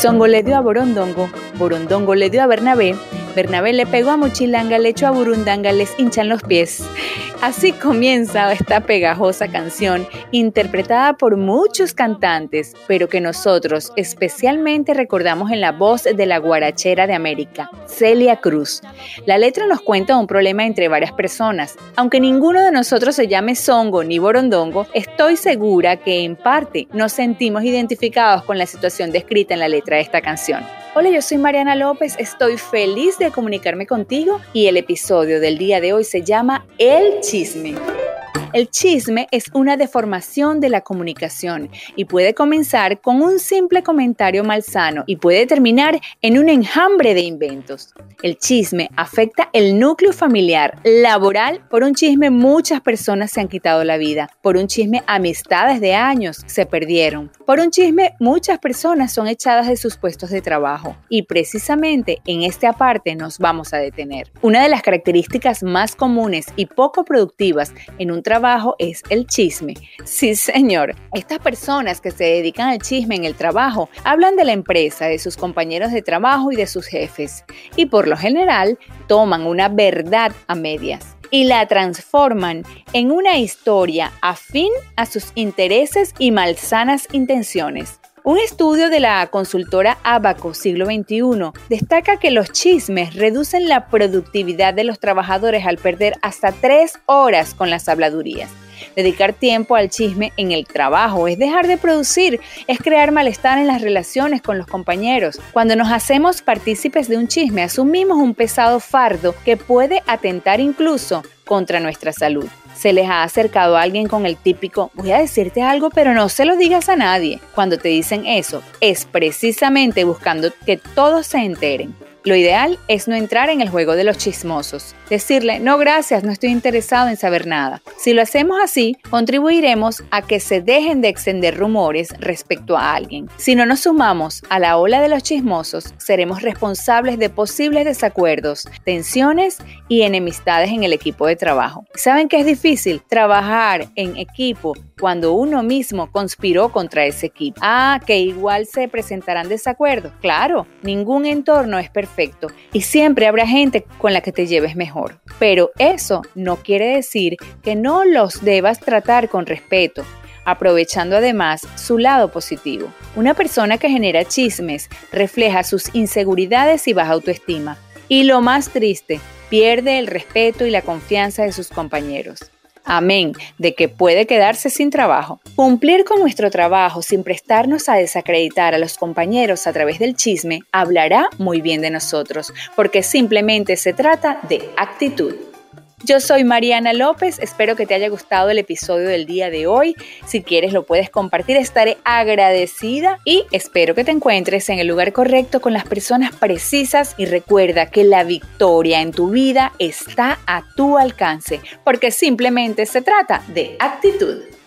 Songo le dio a Borondongo, Borondongo le dio a Bernabé, Bernabé le pegó a Mochilanga, le echó a Burundanga, les hinchan los pies. Así comienza esta pegajosa canción, interpretada por muchos cantantes, pero que nosotros especialmente recordamos en la voz de la guarachera de América, Celia Cruz. La letra nos cuenta un problema entre varias personas. Aunque ninguno de nosotros se llame Songo ni Borondongo, estoy segura que en parte nos sentimos identificados con la situación descrita en la letra de esta canción. Hola, yo soy Mariana López, estoy feliz de comunicarme contigo y el episodio del día de hoy se llama El chisme. El chisme es una deformación de la comunicación y puede comenzar con un simple comentario malsano y puede terminar en un enjambre de inventos. El chisme afecta el núcleo familiar, laboral. Por un chisme muchas personas se han quitado la vida. Por un chisme amistades de años se perdieron. Por un chisme muchas personas son echadas de sus puestos de trabajo. Y precisamente en esta parte nos vamos a detener. Una de las características más comunes y poco productivas en un trabajo es el chisme. Sí, señor. Estas personas que se dedican al chisme en el trabajo hablan de la empresa, de sus compañeros de trabajo y de sus jefes. Y por lo general toman una verdad a medias y la transforman en una historia afín a sus intereses y malsanas intenciones. Un estudio de la consultora Abaco siglo XXI destaca que los chismes reducen la productividad de los trabajadores al perder hasta tres horas con las habladurías. Dedicar tiempo al chisme en el trabajo es dejar de producir, es crear malestar en las relaciones con los compañeros. Cuando nos hacemos partícipes de un chisme, asumimos un pesado fardo que puede atentar incluso contra nuestra salud se les ha acercado a alguien con el típico, voy a decirte algo, pero no se lo digas a nadie. Cuando te dicen eso, es precisamente buscando que todos se enteren. Lo ideal es no entrar en el juego de los chismosos. Decirle, no gracias, no estoy interesado en saber nada. Si lo hacemos así, contribuiremos a que se dejen de extender rumores respecto a alguien. Si no nos sumamos a la ola de los chismosos, seremos responsables de posibles desacuerdos, tensiones y enemistades en el equipo de trabajo. ¿Saben que es difícil trabajar en equipo cuando uno mismo conspiró contra ese equipo. Ah, que igual se presentarán desacuerdos. Claro, ningún entorno es perfecto y siempre habrá gente con la que te lleves mejor. Pero eso no quiere decir que no los debas tratar con respeto aprovechando además su lado positivo. Una persona que genera chismes refleja sus inseguridades y baja autoestima. Y lo más triste, pierde el respeto y la confianza de sus compañeros amén, de que puede quedarse sin trabajo. Cumplir con nuestro trabajo sin prestarnos a desacreditar a los compañeros a través del chisme hablará muy bien de nosotros, porque simplemente se trata de actitud. Yo soy Mariana López, espero que te haya gustado el episodio del día de hoy. Si quieres lo puedes compartir, estaré agradecida y espero que te encuentres en el lugar correcto con las personas precisas y recuerda que la victoria en tu vida está a tu alcance, porque simplemente se trata de actitud.